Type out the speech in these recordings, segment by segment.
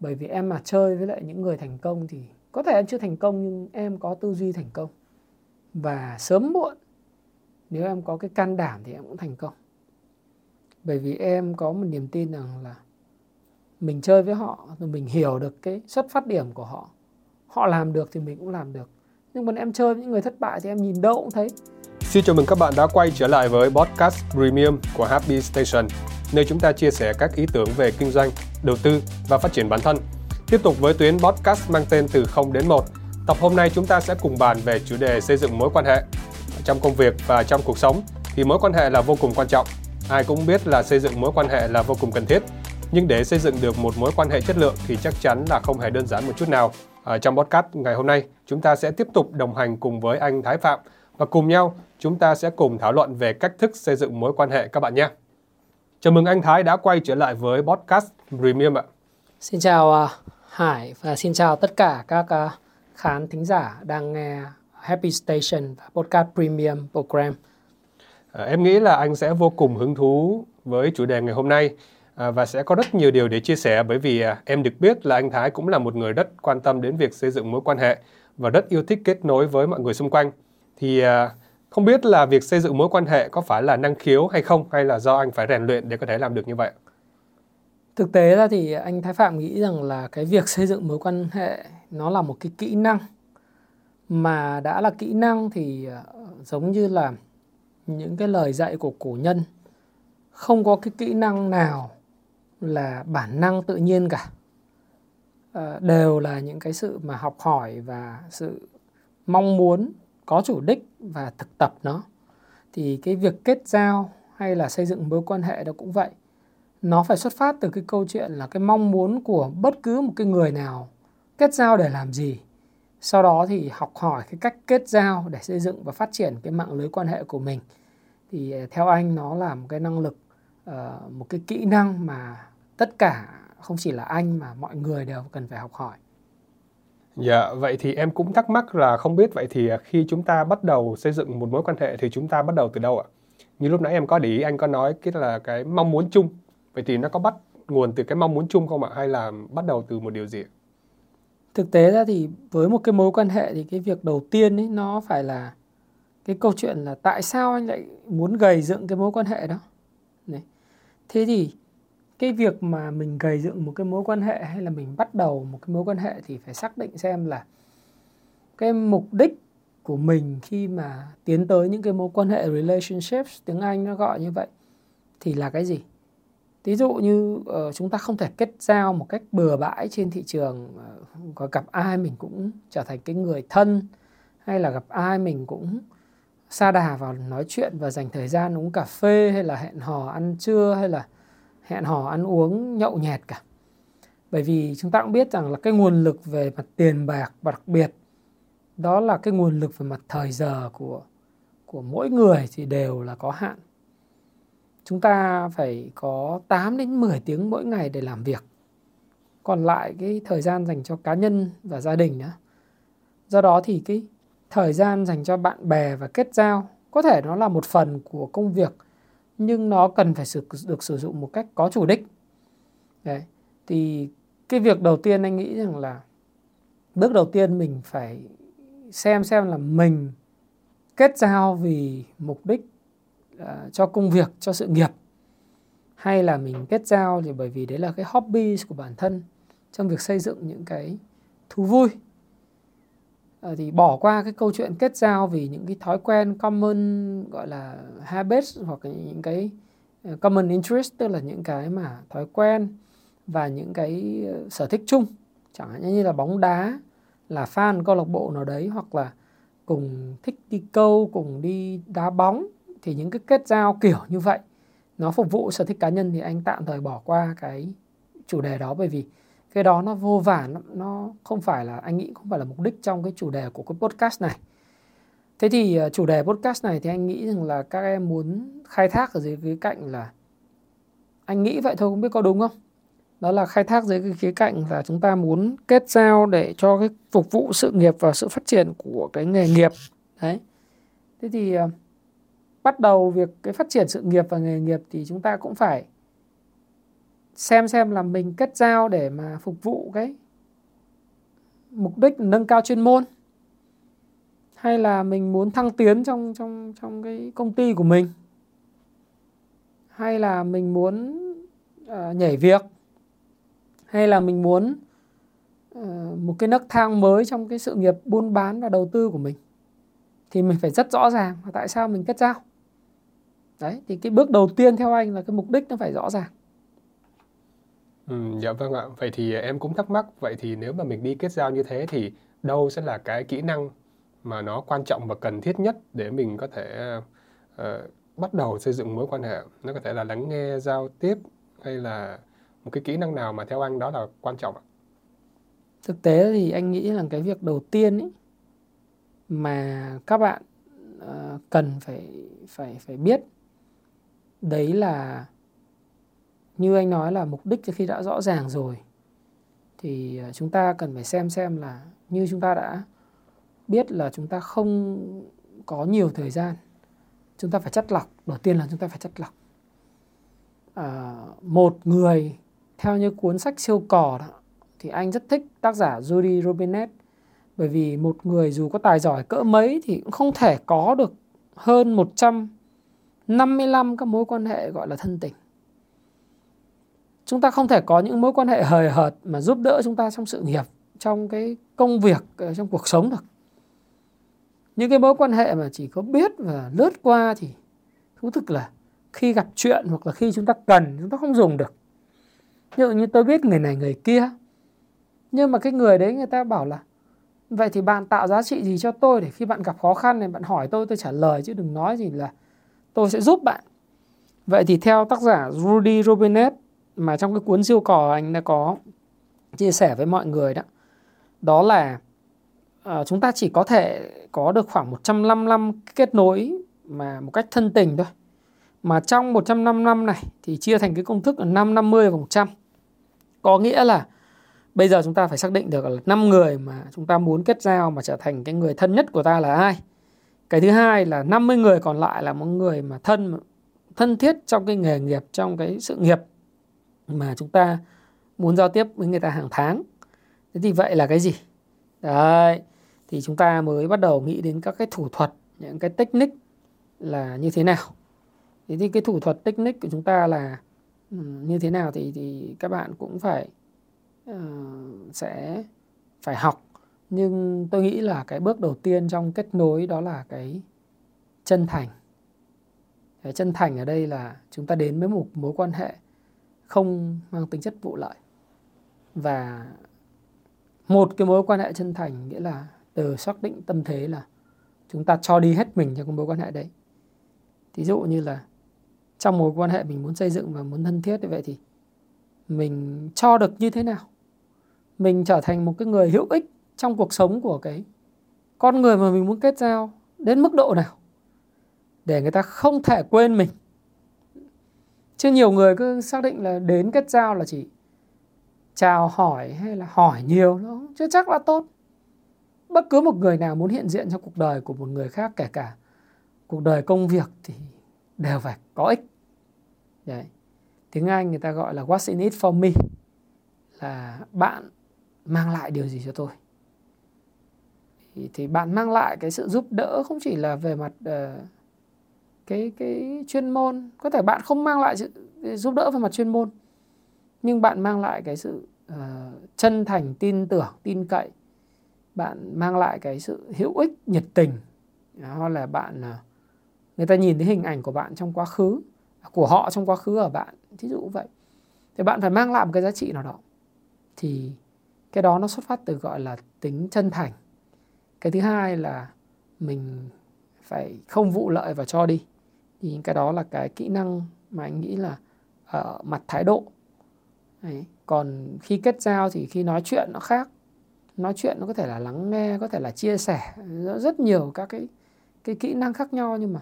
bởi vì em mà chơi với lại những người thành công thì có thể em chưa thành công nhưng em có tư duy thành công. Và sớm muộn nếu em có cái can đảm thì em cũng thành công. Bởi vì em có một niềm tin rằng là mình chơi với họ rồi mình hiểu được cái xuất phát điểm của họ. Họ làm được thì mình cũng làm được. Nhưng mà em chơi với những người thất bại thì em nhìn đâu cũng thấy. Xin chào mừng các bạn đã quay trở lại với podcast Premium của Happy Station, nơi chúng ta chia sẻ các ý tưởng về kinh doanh, đầu tư và phát triển bản thân. Tiếp tục với tuyến podcast mang tên từ 0 đến 1. Tập hôm nay chúng ta sẽ cùng bàn về chủ đề xây dựng mối quan hệ. Trong công việc và trong cuộc sống thì mối quan hệ là vô cùng quan trọng. Ai cũng biết là xây dựng mối quan hệ là vô cùng cần thiết. Nhưng để xây dựng được một mối quan hệ chất lượng thì chắc chắn là không hề đơn giản một chút nào. Ở trong podcast ngày hôm nay, chúng ta sẽ tiếp tục đồng hành cùng với anh Thái Phạm và cùng nhau chúng ta sẽ cùng thảo luận về cách thức xây dựng mối quan hệ các bạn nhé. Chào mừng anh Thái đã quay trở lại với podcast Premium ạ. Xin chào uh, Hải và xin chào tất cả các uh, khán thính giả đang nghe Happy Station và podcast Premium program. À, em nghĩ là anh sẽ vô cùng hứng thú với chủ đề ngày hôm nay à, và sẽ có rất nhiều điều để chia sẻ bởi vì à, em được biết là anh Thái cũng là một người rất quan tâm đến việc xây dựng mối quan hệ và rất yêu thích kết nối với mọi người xung quanh. Thì à, không biết là việc xây dựng mối quan hệ có phải là năng khiếu hay không hay là do anh phải rèn luyện để có thể làm được như vậy? Thực tế ra thì anh Thái Phạm nghĩ rằng là cái việc xây dựng mối quan hệ nó là một cái kỹ năng mà đã là kỹ năng thì ờ, giống như là những cái lời dạy của cổ nhân không có cái kỹ năng nào là bản năng tự nhiên cả à, đều là những cái sự mà học hỏi và sự mong muốn có chủ đích và thực tập nó. Thì cái việc kết giao hay là xây dựng mối quan hệ đó cũng vậy. Nó phải xuất phát từ cái câu chuyện là cái mong muốn của bất cứ một cái người nào kết giao để làm gì. Sau đó thì học hỏi cái cách kết giao để xây dựng và phát triển cái mạng lưới quan hệ của mình. Thì ờ, theo anh nó là một cái năng lực ờ, một cái kỹ năng mà tất cả, không chỉ là anh mà mọi người đều cần phải học hỏi. Dạ, vậy thì em cũng thắc mắc là không biết vậy thì à, khi chúng ta bắt đầu xây dựng một mối quan hệ thì chúng ta bắt đầu từ đâu ạ? Như lúc nãy em có để ý anh có nói cái là cái mong muốn chung. Vậy thì nó có bắt nguồn từ cái mong muốn chung không ạ hay là bắt đầu từ một điều gì? Thực tế ra thì với một cái mối quan hệ thì cái việc đầu tiên ấy nó phải là cái câu chuyện là tại sao anh lại muốn gầy dựng cái mối quan hệ đó. Đấy. Thế thì cái việc mà mình gầy dựng một cái mối quan hệ hay là mình bắt đầu một cái mối quan hệ thì phải xác định xem là cái mục đích của mình khi mà tiến tới những cái mối quan hệ relationships tiếng Anh nó gọi như vậy thì là cái gì? Ví dụ như uh, chúng ta không thể kết giao một cách bừa bãi trên thị trường uh, có gặp ai mình cũng trở thành cái người thân hay là gặp ai mình cũng xa đà vào nói chuyện và dành thời gian uống cà phê hay là hẹn hò ăn trưa hay là hẹn hò ăn uống nhậu nhẹt cả. Bởi vì chúng ta cũng biết rằng là cái nguồn lực về mặt tiền bạc và đặc biệt, đó là cái nguồn lực về mặt thời giờ của của mỗi người thì đều là có hạn. Chúng ta phải có 8 đến 10 tiếng mỗi ngày để làm việc. Còn lại cái thời gian dành cho cá nhân và gia đình nữa do đó thì cái thời gian dành cho bạn bè và kết giao có thể nó là một phần của công việc nhưng nó cần phải sử, được sử dụng một cách có chủ đích. Đấy thì cái việc đầu tiên anh nghĩ rằng là bước đầu tiên mình phải xem xem là mình kết giao vì mục đích uh, cho công việc cho sự nghiệp hay là mình kết giao thì bởi vì đấy là cái hobby của bản thân trong việc xây dựng những cái thú vui. Ờ, thì bỏ qua cái câu chuyện kết giao vì những cái thói quen common, gọi là habits hoặc là những cái ờ, common interest, tức là những cái mà thói quen và những cái ờ, sở thích chung. Chẳng hạn như là bóng đá là fan câu lạc bộ nào đấy hoặc là cùng thích đi câu, cùng đi đá bóng, thì những cái kết giao kiểu như vậy, nó phục vụ sở thích cá nhân thì anh tạm thời bỏ qua cái chủ đề đó bởi vì cái đó nó vô vàn nó không phải là, anh nghĩ không phải là mục đích trong cái chủ đề của cái podcast này. Thế thì ờ, chủ đề podcast này thì anh nghĩ rằng là các em muốn khai thác ở dưới cái cạnh là, anh nghĩ vậy thôi, không biết có đúng không? Đó là khai thác dưới cái khía cạnh là chúng ta muốn kết giao để cho cái phục vụ sự nghiệp và sự phát triển của cái nghề nghiệp. Đấy. Thế thì ờ, bắt đầu việc cái phát triển sự nghiệp và nghề nghiệp thì chúng ta cũng phải xem xem là mình kết giao để mà phục vụ cái mục đích nâng cao chuyên môn hay là mình muốn thăng tiến trong trong trong cái công ty của mình hay là mình muốn uh, nhảy việc hay là mình muốn uh, một cái nấc thang mới trong cái sự nghiệp buôn bán và đầu tư của mình. Thì mình phải rất rõ ràng là tại sao mình kết giao. Đấy thì cái bước đầu tiên theo anh là cái mục đích nó phải rõ ràng. Ừ, dạ vâng ạ. Vậy thì à, em cũng thắc mắc, vậy thì nếu mà mình đi kết giao như thế thì đâu sẽ là cái kỹ năng mà nó quan trọng và cần thiết nhất để mình có thể uh, bắt đầu xây dựng mối quan hệ? Nó có thể là lắng nghe, giao tiếp hay là một cái kỹ năng nào mà theo anh đó là quan trọng ạ? Thực tế thì anh nghĩ là cái việc đầu tiên ấy mà các bạn uh, cần phải phải phải biết đấy là như anh nói là mục đích khi đã rõ ràng rồi thì à, chúng ta cần phải xem xem là như chúng ta đã biết là chúng ta không có nhiều thời gian chúng ta phải chất lọc đầu tiên là chúng ta phải chất lọc. À, một người theo như cuốn sách siêu cò đó thì anh rất thích tác giả Judy Robinet bởi vì một người dù có tài giỏi cỡ mấy thì cũng không thể có được hơn 155 các mối quan hệ gọi là thân tình chúng ta không thể có những mối quan hệ hời hợt mà giúp đỡ chúng ta trong sự nghiệp, trong cái công việc ờ, trong cuộc sống được. Những cái mối quan hệ mà chỉ có biết và lướt qua thì thú thực là khi gặp chuyện hoặc là khi chúng ta cần, chúng ta không dùng được. Ví dụ như tôi biết người này, người kia. Nhưng mà cái người đấy người ta bảo là, vậy thì bạn tạo giá trị gì cho tôi để khi bạn gặp khó khăn này bạn hỏi tôi tôi trả lời chứ đừng nói gì là tôi sẽ giúp bạn. Vậy thì theo tác giả Rudy Robinet mà trong cái cuốn siêu cò anh đã có chia sẻ với mọi người đó đó là uh, chúng ta chỉ có thể có được khoảng 155 kết nối mà một cách thân tình thôi. Mà trong 105 năm này thì chia thành cái công thức là 5 50 và 100 có nghĩa là bây giờ chúng ta phải xác định được là 5 người mà chúng ta muốn kết giao mà trở thành cái người thân nhất của ta là ai. Cái thứ hai là 50 người còn lại là một người mà thân thân thiết trong cái nghề nghiệp trong cái sự nghiệp mà chúng ta muốn giao tiếp với người ta hàng tháng. Thế thì vậy là cái gì? Đấy thì chúng ta mới bắt đầu nghĩ đến các cái thủ thuật những cái technique là như thế nào. Thế thì cái thủ thuật technique của chúng ta là như thế nào thì thì các bạn cũng phải uh, sẽ phải học. Nhưng tôi nghĩ là cái bước đầu tiên trong kết nối đó là cái chân thành. Cái chân thành ở đây là chúng ta đến với một mối quan hệ không mang tính chất vụ lợi. Và một cái mối quan hệ chân thành, nghĩa là từ xác định tâm thế là chúng ta cho đi hết mình cho cái mối quan hệ đấy. Thí dụ như là trong mối quan hệ mình muốn xây dựng và muốn thân thiết như vậy thì mình cho được như thế nào? Mình trở thành một cái người hữu ích trong cuộc sống của cái con người mà mình muốn kết giao đến mức độ nào? Để người ta không thể quên mình chứ nhiều người cứ xác định là đến kết giao là chỉ chào hỏi hay là hỏi nhiều nó chưa chắc là tốt. Bất cứ một người nào muốn hiện diện trong cuộc đời của một người khác kể cả cuộc đời công việc thì đều phải có ích. Đấy. tiếng anh người ta gọi là what's in it for me? Là bạn mang lại điều gì cho tôi? Thì, thì bạn mang lại cái sự giúp đỡ không chỉ là về mặt uh, cái cái chuyên môn. Có thể bạn không mang lại sự giúp đỡ về mặt chuyên môn nhưng bạn mang lại cái sự uh, chân thành tin tưởng tin cậy. Bạn mang lại cái sự hữu ích nhiệt tình. Hoặc là bạn uh, người ta nhìn thấy hình ảnh của bạn trong quá khứ của họ trong quá khứ ở bạn thí dụ vậy. Thì bạn phải mang lại một cái giá trị nào đó. Thì cái đó nó xuất phát từ gọi là tính chân thành. Cái thứ hai là mình phải không vụ lợi và cho đi thì cái đó là cái kỹ năng mà anh nghĩ là ở mặt thái độ Đấy. còn khi kết giao thì khi nói chuyện nó khác nói chuyện nó có thể là lắng nghe, có thể là chia sẻ rất nhiều các cái cái kỹ năng khác nhau nhưng mà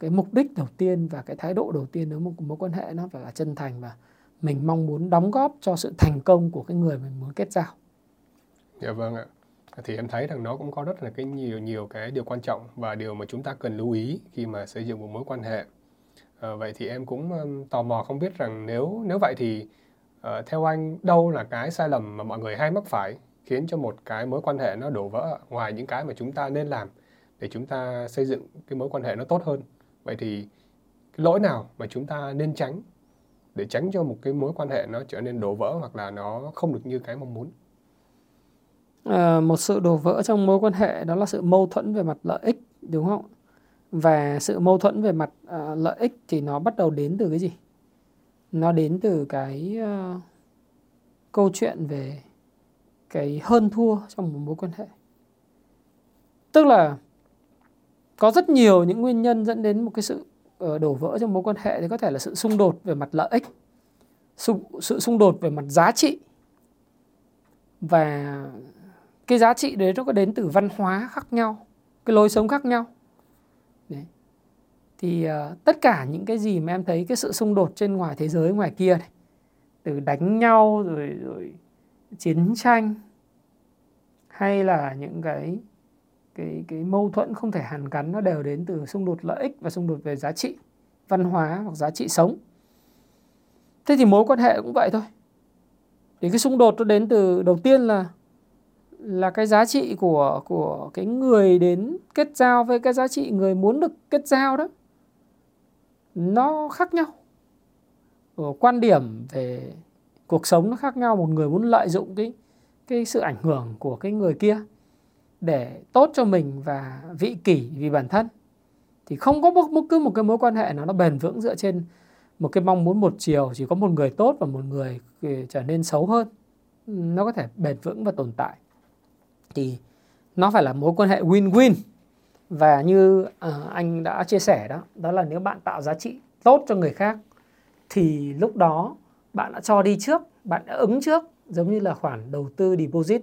cái mục đích đầu tiên và cái thái độ đầu tiên nếu một mối quan hệ nó phải là chân thành và mình mong muốn đóng góp cho sự thành công của cái người mình muốn kết giao. Dạ vâng ạ thì em thấy rằng nó cũng có rất là cái nhiều nhiều cái điều quan trọng và điều mà chúng ta cần lưu ý khi mà xây dựng một mối quan hệ. À, vậy thì em cũng um, tò mò không biết rằng nếu nếu vậy thì uh, theo anh đâu là cái sai lầm mà mọi người hay mắc phải khiến cho một cái mối quan hệ nó đổ vỡ ngoài những cái mà chúng ta nên làm để chúng ta xây dựng cái mối quan hệ nó tốt hơn? Vậy thì cái lỗi nào mà chúng ta nên tránh để tránh cho một cái mối quan hệ nó trở nên đổ vỡ hoặc là nó không được như cái mong muốn? À, một sự đổ vỡ trong mối quan hệ đó là sự mâu thuẫn về mặt lợi ích đúng không? Và sự mâu thuẫn về mặt uh, lợi ích thì nó bắt đầu đến từ cái gì? Nó đến từ cái uh, câu chuyện về cái hơn thua trong một mối quan hệ. Tức là có rất nhiều những nguyên nhân dẫn đến một cái sự đổ vỡ trong mối quan hệ thì có thể là sự xung đột về mặt lợi ích sự xung đột về mặt giá trị và cái giá trị đấy nó có đến từ văn hóa khác nhau cái lối sống khác nhau. Đấy. thì uh, tất cả những cái gì mà em thấy cái sự xung đột trên ngoài thế giới ngoài kia này từ đánh nhau rồi rồi chiến tranh hay là những cái cái cái mâu thuẫn không thể hàn gắn nó đều đến từ xung đột lợi ích và xung đột về giá trị văn hóa hoặc giá trị sống. Thế thì mối quan hệ cũng vậy thôi. Thì cái xung đột nó đến từ đầu tiên là là cái giá trị của của cái người đến kết giao với cái giá trị người muốn được kết giao đó. Nó khác nhau. Ở quan điểm về cuộc sống nó khác nhau. Một người muốn lợi dụng cái cái sự ảnh hưởng của cái người kia để tốt cho mình và vị kỷ vì bản thân. Thì không có bất cứ một cái mối quan hệ nào nó bền vững dựa trên một cái mong muốn một chiều. Chỉ có một người tốt và một người ừ, trở nên xấu hơn. Nó có thể bền vững và tồn tại thì nó phải là mối quan hệ win-win. Và như uh, anh đã chia sẻ đó đó là nếu bạn tạo giá trị tốt cho người khác thì lúc đó bạn đã cho đi trước bạn đã ứng trước giống như là khoản đầu tư deposit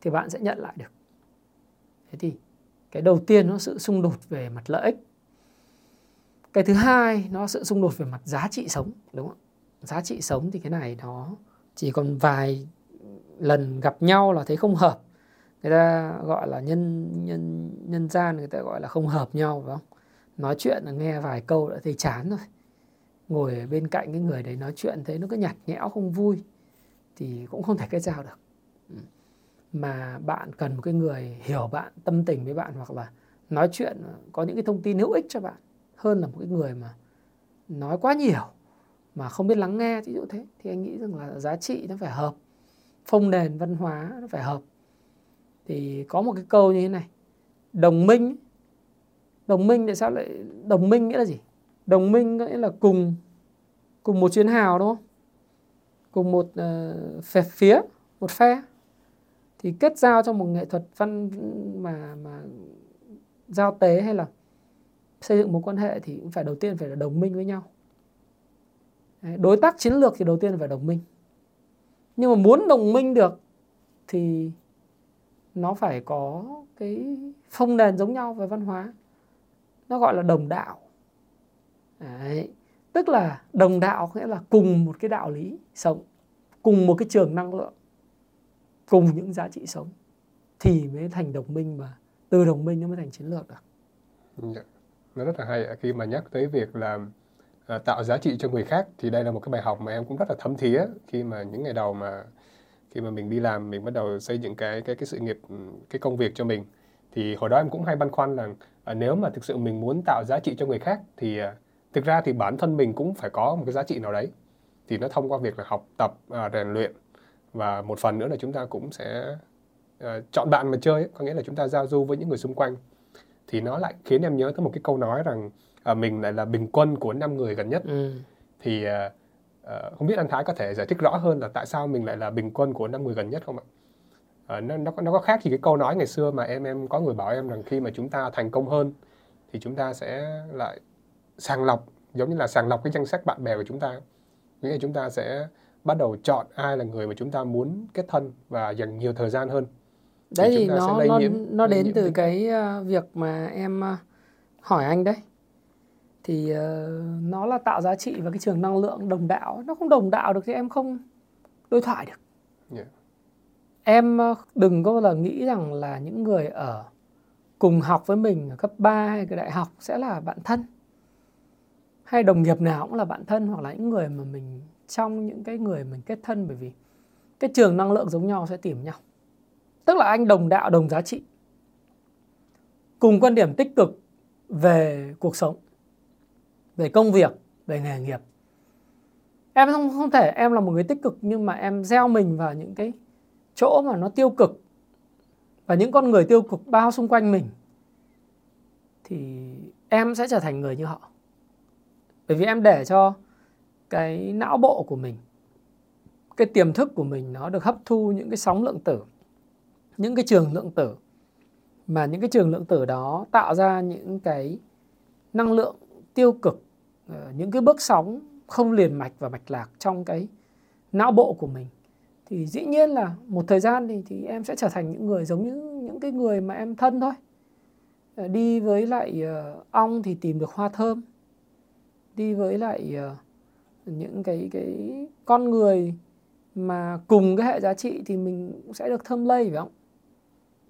thì bạn sẽ nhận lại được. Thế thì cái đầu tiên nó sự xung đột về mặt lợi ích. Cái thứ hai nó sự xung đột về mặt giá trị sống đúng không giá trị sống thì cái này nó chỉ còn vài lần gặp nhau là thấy không hợp người ta gọi là nhân nhân nhân gian, người ta gọi là không hợp nhau, phải không? Nói chuyện là nghe vài câu đã thấy chán rồi. Ngồi ở bên cạnh cái người đấy nói chuyện thấy nó cứ nhạt nhẽo, không vui, thì cũng không thể kết giao được. Ừ. Mà bạn cần một cái người hiểu bạn, tâm tình với bạn, hoặc là nói chuyện, có những cái thông tin hữu ích cho bạn hơn là một cái người mà nói quá nhiều, mà không biết lắng nghe ví dụ thế. Thì anh nghĩ rằng là giá trị nó phải hợp phong nền văn hóa nó phải hợp thì có một cái câu như thế này. Đồng minh đồng minh tại sao lại đồng minh nghĩa là gì? Đồng minh nghĩa là cùng cùng một chuyến hào đúng không? Cùng một ờ, uh, phe phía một phe. Thì kết giao trong một nghệ thuật văn mà mà giao tế hay là xây dựng một quan hệ thì cũng phải đầu tiên phải là đồng minh với nhau. Đối tác chiến lược thì đầu tiên phải đồng minh. Nhưng mà muốn đồng minh được thì nó phải có cái phong nền giống nhau về văn hóa. Nó gọi là đồng đạo. Đấy. tức là đồng đạo nghĩa là cùng một cái đạo lý sống, cùng một cái trường năng lượng, cùng những giá trị sống thì mới thành đồng minh mà từ đồng minh nó mới thành chiến lược được. Dạ. Nó rất là hay khi mà nhắc tới việc là à, tạo giá trị cho người khác thì đây là một cái bài học mà em cũng rất là thấm thía khi mà những ngày đầu mà khi mà mình đi làm mình bắt đầu xây dựng cái cái cái sự nghiệp cái công việc cho mình. Thì hồi đó em cũng hay băn khoăn là à, nếu mà thực sự mình muốn tạo giá trị cho người khác thì à, thực ra thì bản thân mình cũng phải có một cái giá trị nào đấy. Thì nó thông qua việc là học tập à, rèn luyện. Và một phần nữa là chúng ta cũng sẽ à, chọn bạn mà chơi có nghĩa là chúng ta giao du với những người xung quanh. Thì nó lại khiến em nhớ tới một cái câu nói rằng à, mình lại là bình quân của năm người gần nhất. Ừ. thì à, Ờ, không biết anh Thái có thể giải thích rõ hơn là tại sao mình lại là bình quân của năm người gần nhất không ạ? Uh, nó, nó nó có khác gì cái câu nói ngày xưa mà em em có người bảo em rằng khi mà chúng ta thành công hơn thì chúng ta sẽ lại sàng lọc giống như là sàng lọc cái danh sách bạn bè của chúng ta. Nghĩa là chúng ta sẽ bắt đầu chọn ai là người mà chúng ta muốn kết thân và dành nhiều thời gian hơn. Đấy thì, thì nó nó nhiễm, nó đến từ cái uh, việc mà em hỏi anh đấy thì uh, nó là tạo giá trị và cái trường năng lượng đồng đạo. Nó không đồng đạo được thì em không đối thoại được. Yeah. em uh, đừng có là nghĩ rằng là những người ở cùng học với mình ở cấp 3 hay cái đại học sẽ là bạn thân. Hay đồng nghiệp nào cũng là bạn thân hoặc là những người mà mình trong những cái người mình kết thân. Bởi vì cái trường năng lượng giống nhau sẽ tìm nhau. Tức là anh đồng đạo đồng giá trị. Cùng quan điểm tích cực về cuộc sống về công việc, về nghề nghiệp. Em không không thể, em là một người tích cực, nhưng mà em gieo mình vào những cái chỗ mà nó tiêu cực. Và những con người tiêu cực bao xung quanh mình, thì em sẽ trở thành người như họ. Bởi vì em để cho cái não bộ của mình, cái tiềm thức của mình nó được hấp thu những cái sóng lượng tử, những cái trường lượng tử. Mà những cái trường lượng tử đó tạo ra những cái năng lượng tiêu cực Ờ, những cái bước sóng không liền mạch và mạch lạc trong cái não bộ của mình. Thì dĩ nhiên là một thời gian thì thì em sẽ trở thành những người giống như những cái người mà em thân thôi. Ờ, đi với lại uh, ong thì tìm được hoa thơm. Đi với lại uh, những cái cái con người mà cùng cái hệ giá trị thì mình cũng sẽ được thơm lây phải không?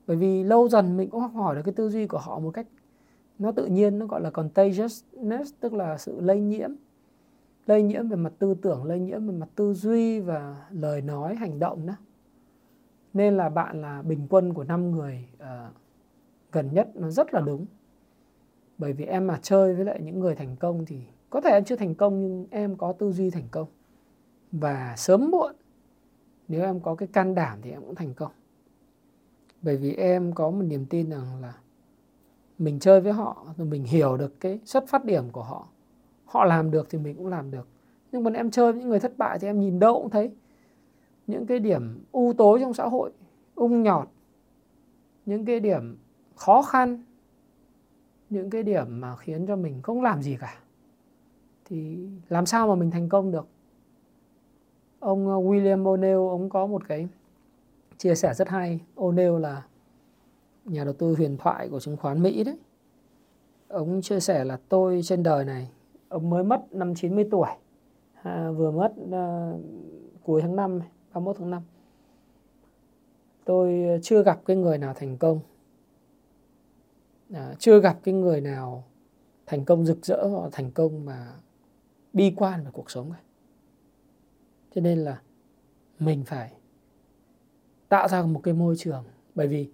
Bởi vì lâu dần mình cũng học hỏi được cái tư duy của họ một cách nó tự nhiên nó gọi là contagiousness tức là sự lây nhiễm. Lây nhiễm về mặt tư tưởng lây nhiễm về mặt tư duy và lời nói hành động đó. Nên là bạn là bình quân của năm người uh, gần nhất nó rất là đúng. Bởi vì em mà chơi với lại những người thành công thì có thể em chưa thành công nhưng em có tư duy thành công. Và sớm muộn nếu em có cái can đảm thì em cũng thành công. Bởi vì em có một niềm tin rằng là mình chơi với họ, rồi mình hiểu được cái xuất phát điểm của họ. Họ làm được thì mình cũng làm được. Nhưng mà em chơi với những người thất bại thì em nhìn đâu cũng thấy những cái điểm u tối trong xã hội, ung nhọt, những cái điểm khó khăn, những cái điểm mà khiến cho mình không làm gì cả. Thì làm sao mà mình thành công được? Ông ờ, William O'Neill, ông có một cái chia sẻ rất hay. O'Neill là nhà đầu tư huyền thoại của chứng khoán Mỹ đấy. Ông chia sẻ là tôi trên đời này ông mới mất năm 90 tuổi à, vừa mất à, cuối tháng 5 31 tháng 5 tôi chưa gặp cái người nào thành công à, chưa gặp cái người nào thành công rực rỡ hoặc thành công mà bi quan về cuộc sống này cho nên là mình phải tạo ra một cái môi trường. Bởi vì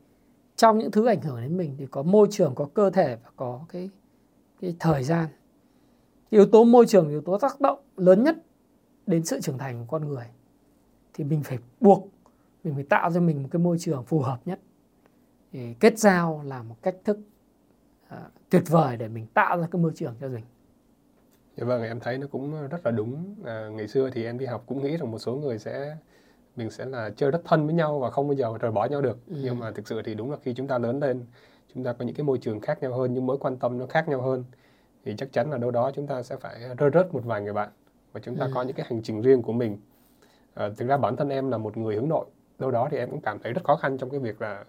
trong những thứ ảnh hưởng đến mình thì có môi trường có cơ thể và có cái cái thời gian yếu tố môi trường yếu tố tác động lớn nhất đến sự trưởng thành của con người thì mình phải buộc mình phải tạo cho mình một cái môi trường phù hợp nhất thì kết giao là một cách thức uh, tuyệt vời để mình tạo ra cái môi trường cho mình Dạ vâng, em thấy nó cũng rất là đúng. À, ngày xưa thì em đi học cũng nghĩ rằng một số người sẽ mình sẽ là chơi rất thân với nhau và không bao giờ rời bỏ nhau được. Ừ. Nhưng mà thực sự thì đúng là khi chúng ta lớn lên, chúng ta có những cái môi trường khác nhau hơn, những mối quan tâm nó khác nhau hơn thì chắc chắn là đâu đó chúng ta sẽ phải rơi rớt một vài người bạn và chúng ta ừ. có những cái hành trình riêng của mình. À, thực ra bản thân em là một người hướng nội, đâu đó thì em cũng cảm thấy rất khó khăn trong cái việc là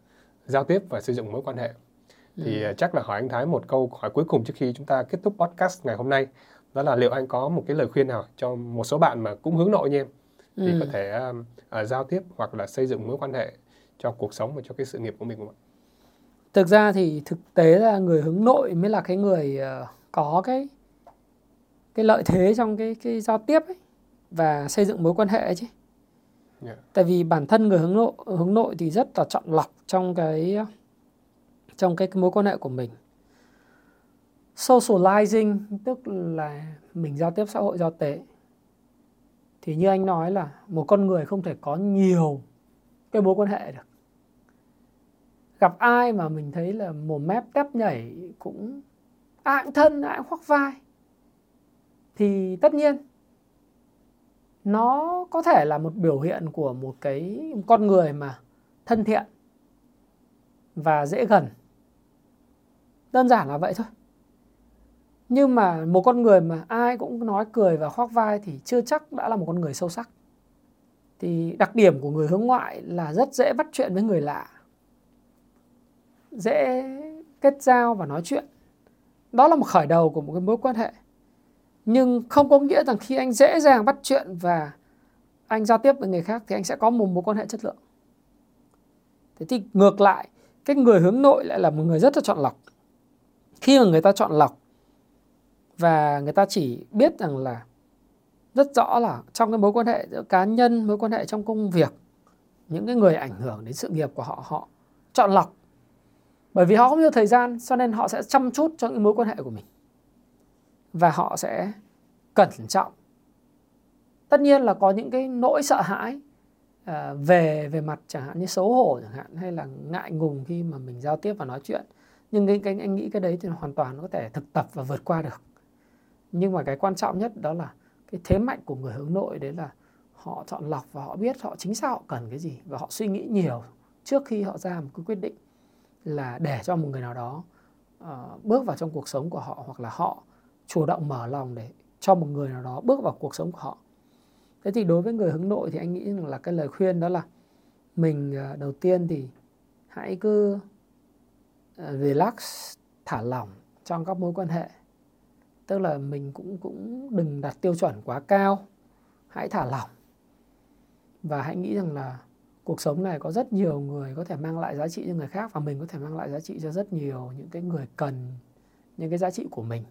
giao tiếp và xây dựng mối quan hệ. Thì ừ. chắc là hỏi anh Thái một câu hỏi cuối cùng trước khi chúng ta kết thúc podcast ngày hôm nay đó là liệu anh có một cái lời khuyên nào cho một số bạn mà cũng hướng nội như em thì ừ. có thể uh, giao tiếp hoặc là xây dựng mối quan hệ cho cuộc sống và cho cái sự nghiệp của mình không ạ? Thực ra thì thực tế là người hướng nội mới là cái người uh, có cái cái lợi thế trong cái cái giao tiếp ấy và xây dựng mối quan hệ ấy chứ. Yeah. Tại vì bản thân người hướng nội hướng nội thì rất là chọn lọc trong cái trong cái, cái mối quan hệ của mình socializing tức là mình giao tiếp xã hội giao tế thì như anh nói là một con người không thể có nhiều cái mối quan hệ được. Gặp ai mà mình thấy là mồm mép tép nhảy cũng ai cũng thân ai cũng khoác vai, thì tất nhiên nó có thể là một biểu hiện của một cái con người mà thân thiện và dễ gần. Đơn giản là vậy thôi nhưng mà một con người mà ai cũng nói cười và khoác vai thì chưa chắc đã là một con người sâu sắc. Thì đặc điểm của người hướng ngoại là rất dễ bắt chuyện với người lạ, dễ kết giao và nói chuyện. Đó là một khởi đầu của một cái mối quan hệ. Nhưng không có nghĩa rằng khi anh dễ dàng bắt chuyện và anh giao tiếp với người khác thì anh sẽ có một mối quan hệ chất lượng. Thế thì ngược lại, cái người hướng nội lại là một người rất là chọn lọc. Khi mà người ta chọn lọc và người ta chỉ biết rằng là rất rõ là trong cái mối quan hệ giữa cá nhân mối quan hệ trong công việc những cái người ảnh hưởng đến sự nghiệp của họ họ chọn lọc. Bởi vì họ không nhiều thời gian cho nên họ sẽ chăm chút cho những mối quan hệ của mình. Và họ sẽ cẩn trọng. Tất nhiên là có những cái nỗi sợ hãi à, về về mặt chẳng hạn như xấu hổ chẳng hạn hay là ngại ngùng khi mà mình giao tiếp và nói chuyện. Nhưng cái, cái anh nghĩ cái đấy thì hoàn toàn có thể thực tập và vượt qua được nhưng mà cái quan trọng nhất đó là cái thế mạnh của người hướng nội đấy là họ chọn lọc và họ biết họ chính xác họ cần cái gì và họ suy nghĩ nhiều trước khi họ ra một cái quyết định là để cho một người nào đó uh, bước vào trong cuộc sống của họ hoặc là họ chủ động mở lòng để cho một người nào đó bước vào cuộc sống của họ. Thế thì đối với người hướng nội thì anh nghĩ là cái lời khuyên đó là mình uh, đầu tiên thì hãy cứ uh, relax thả lỏng trong các mối quan hệ tức là mình cũng cũng đừng đặt tiêu chuẩn quá cao. Hãy thả lỏng. Và hãy nghĩ rằng là cuộc sống này có rất nhiều người có thể mang lại giá trị cho người khác và mình có thể mang lại giá trị cho rất nhiều những cái người cần những cái giá trị của mình.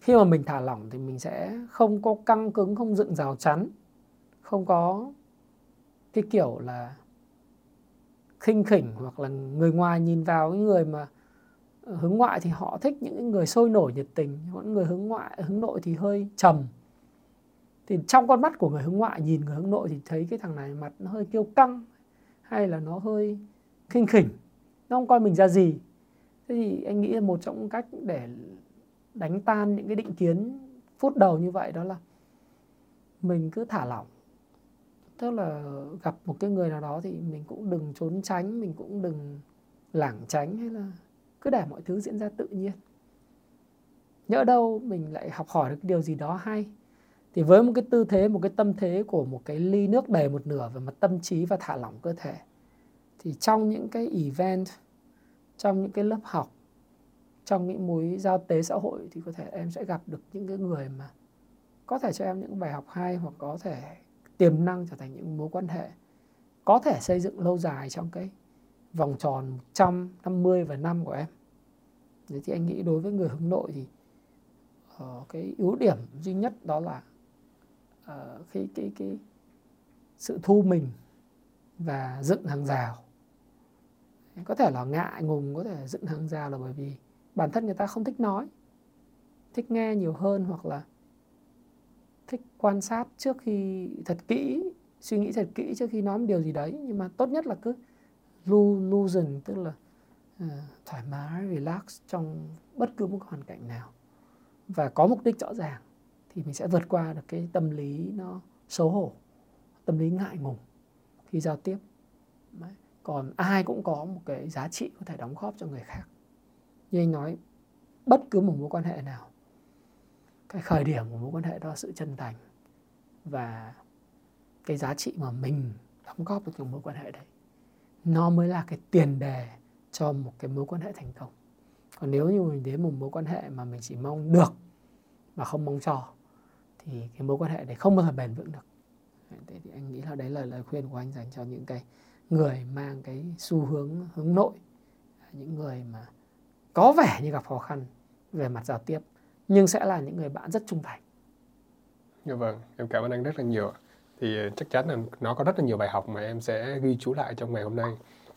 Khi mà mình thả lỏng thì mình sẽ không có căng cứng, không dựng rào chắn, không có cái kiểu là khinh khỉnh hoặc là người ngoài nhìn vào những người mà hướng ngoại thì họ thích những người sôi nổi nhiệt tình những người hướng ngoại, hướng nội thì hơi trầm. Thì trong con mắt của người hướng ngoại, nhìn người hướng nội thì thấy cái thằng này mặt nó hơi kiêu căng, hay là nó hơi khinh khỉnh, nó không coi mình ra gì. Thế thì anh nghĩ là một trong những cách để đánh tan những cái định kiến phút đầu như vậy đó là mình cứ thả lỏng. Tức là gặp một cái người nào đó thì mình cũng đừng trốn tránh, mình cũng đừng lảng tránh hay là cứ để mọi thứ diễn ra tự nhiên. Nhỡ đâu mình lại học hỏi được điều gì đó hay. Thì với một cái tư thế, một cái tâm thế của một cái ly nước đầy một nửa về mặt tâm trí và thả lỏng cơ thể, thì trong những cái event, trong những cái lớp học, trong những mối giao tế xã hội thì có thể em sẽ gặp được những cái người mà có thể cho em những bài học hay hoặc có thể tiềm năng trở thành những mối quan hệ, có thể xây dựng lâu dài trong cái vòng tròn 150 và năm của em. Thế thì anh nghĩ đối với người hướng nội thì uh, cái ưu điểm duy nhất đó là uh, cái cái cái sự thu mình và dựng hàng rào có thể là ngại ngùng có thể dựng hàng rào là bởi vì bản thân người ta không thích nói thích nghe nhiều hơn hoặc là thích quan sát trước khi thật kỹ suy nghĩ thật kỹ trước khi nói một điều gì đấy nhưng mà tốt nhất là cứ loosen tức là uh, thoải mái relax trong bất cứ một hoàn cảnh nào và có mục đích rõ ràng thì mình sẽ vượt qua được cái tâm lý nó xấu hổ tâm lý ngại ngùng khi giao tiếp Đấy. còn ai cũng có một cái giá trị có thể đóng góp cho người khác như anh nói bất cứ một mối quan hệ nào cái khởi điểm của mối quan hệ đó là sự chân thành và cái giá trị mà mình đóng góp được trong mối quan hệ đấy nó mới là cái tiền đề cho một cái mối quan hệ thành công còn nếu như mình đến một mối quan hệ mà mình chỉ mong được mà không mong cho thì cái mối quan hệ đấy không bao giờ bền vững được thế thì anh nghĩ là đấy là lời khuyên của anh dành cho những cái người mang cái xu hướng hướng nội những người mà có vẻ như gặp khó khăn về mặt giao tiếp nhưng sẽ là những người bạn rất trung thành. Dạ vâng, em cảm ơn anh rất là nhiều. Thì ờ, chắc chắn là nó có rất là nhiều bài học mà em sẽ ghi chú lại trong ngày hôm nay.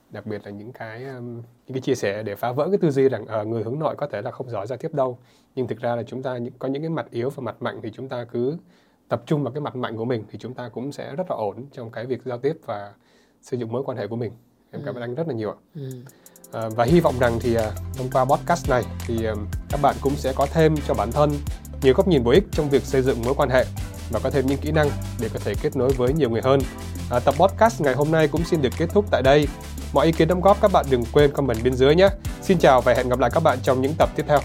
Đặc biệt là những cái những cái chia sẻ để phá vỡ cái tư duy rằng uh, người hướng nội có thể là không giỏi giao tiếp đâu. Nhưng thực ra là chúng ta có những cái mặt yếu và mặt mạnh thì chúng ta cứ tập trung vào cái mặt mạnh của mình thì chúng ta cũng sẽ rất là ổn trong cái việc giao tiếp và xây dựng mối quan hệ của mình. Em cảm ơn ừ. anh rất là nhiều ạ. Ừ. À, và hy vọng rằng thì à, thông qua podcast này thì à, các bạn cũng sẽ có thêm cho bản thân nhiều góc nhìn bổ ích trong việc xây dựng mối quan hệ và có thêm những kỹ năng để có thể kết nối với nhiều người hơn. À, tập podcast ngày hôm nay cũng xin được kết thúc tại đây. Mọi ý kiến đóng góp các bạn đừng quên comment bên dưới nhé. Xin chào và hẹn gặp lại các bạn trong những tập tiếp theo.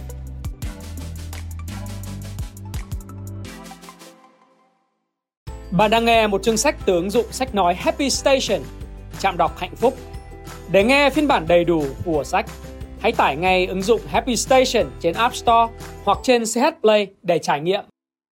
Bạn đang nghe một chương sách từ ứng dụng sách nói Happy Station. Chạm đọc hạnh phúc để nghe phiên bản đầy đủ của sách, hãy tải ngay ứng dụng Happy Station trên App Store hoặc trên CH Play để trải nghiệm.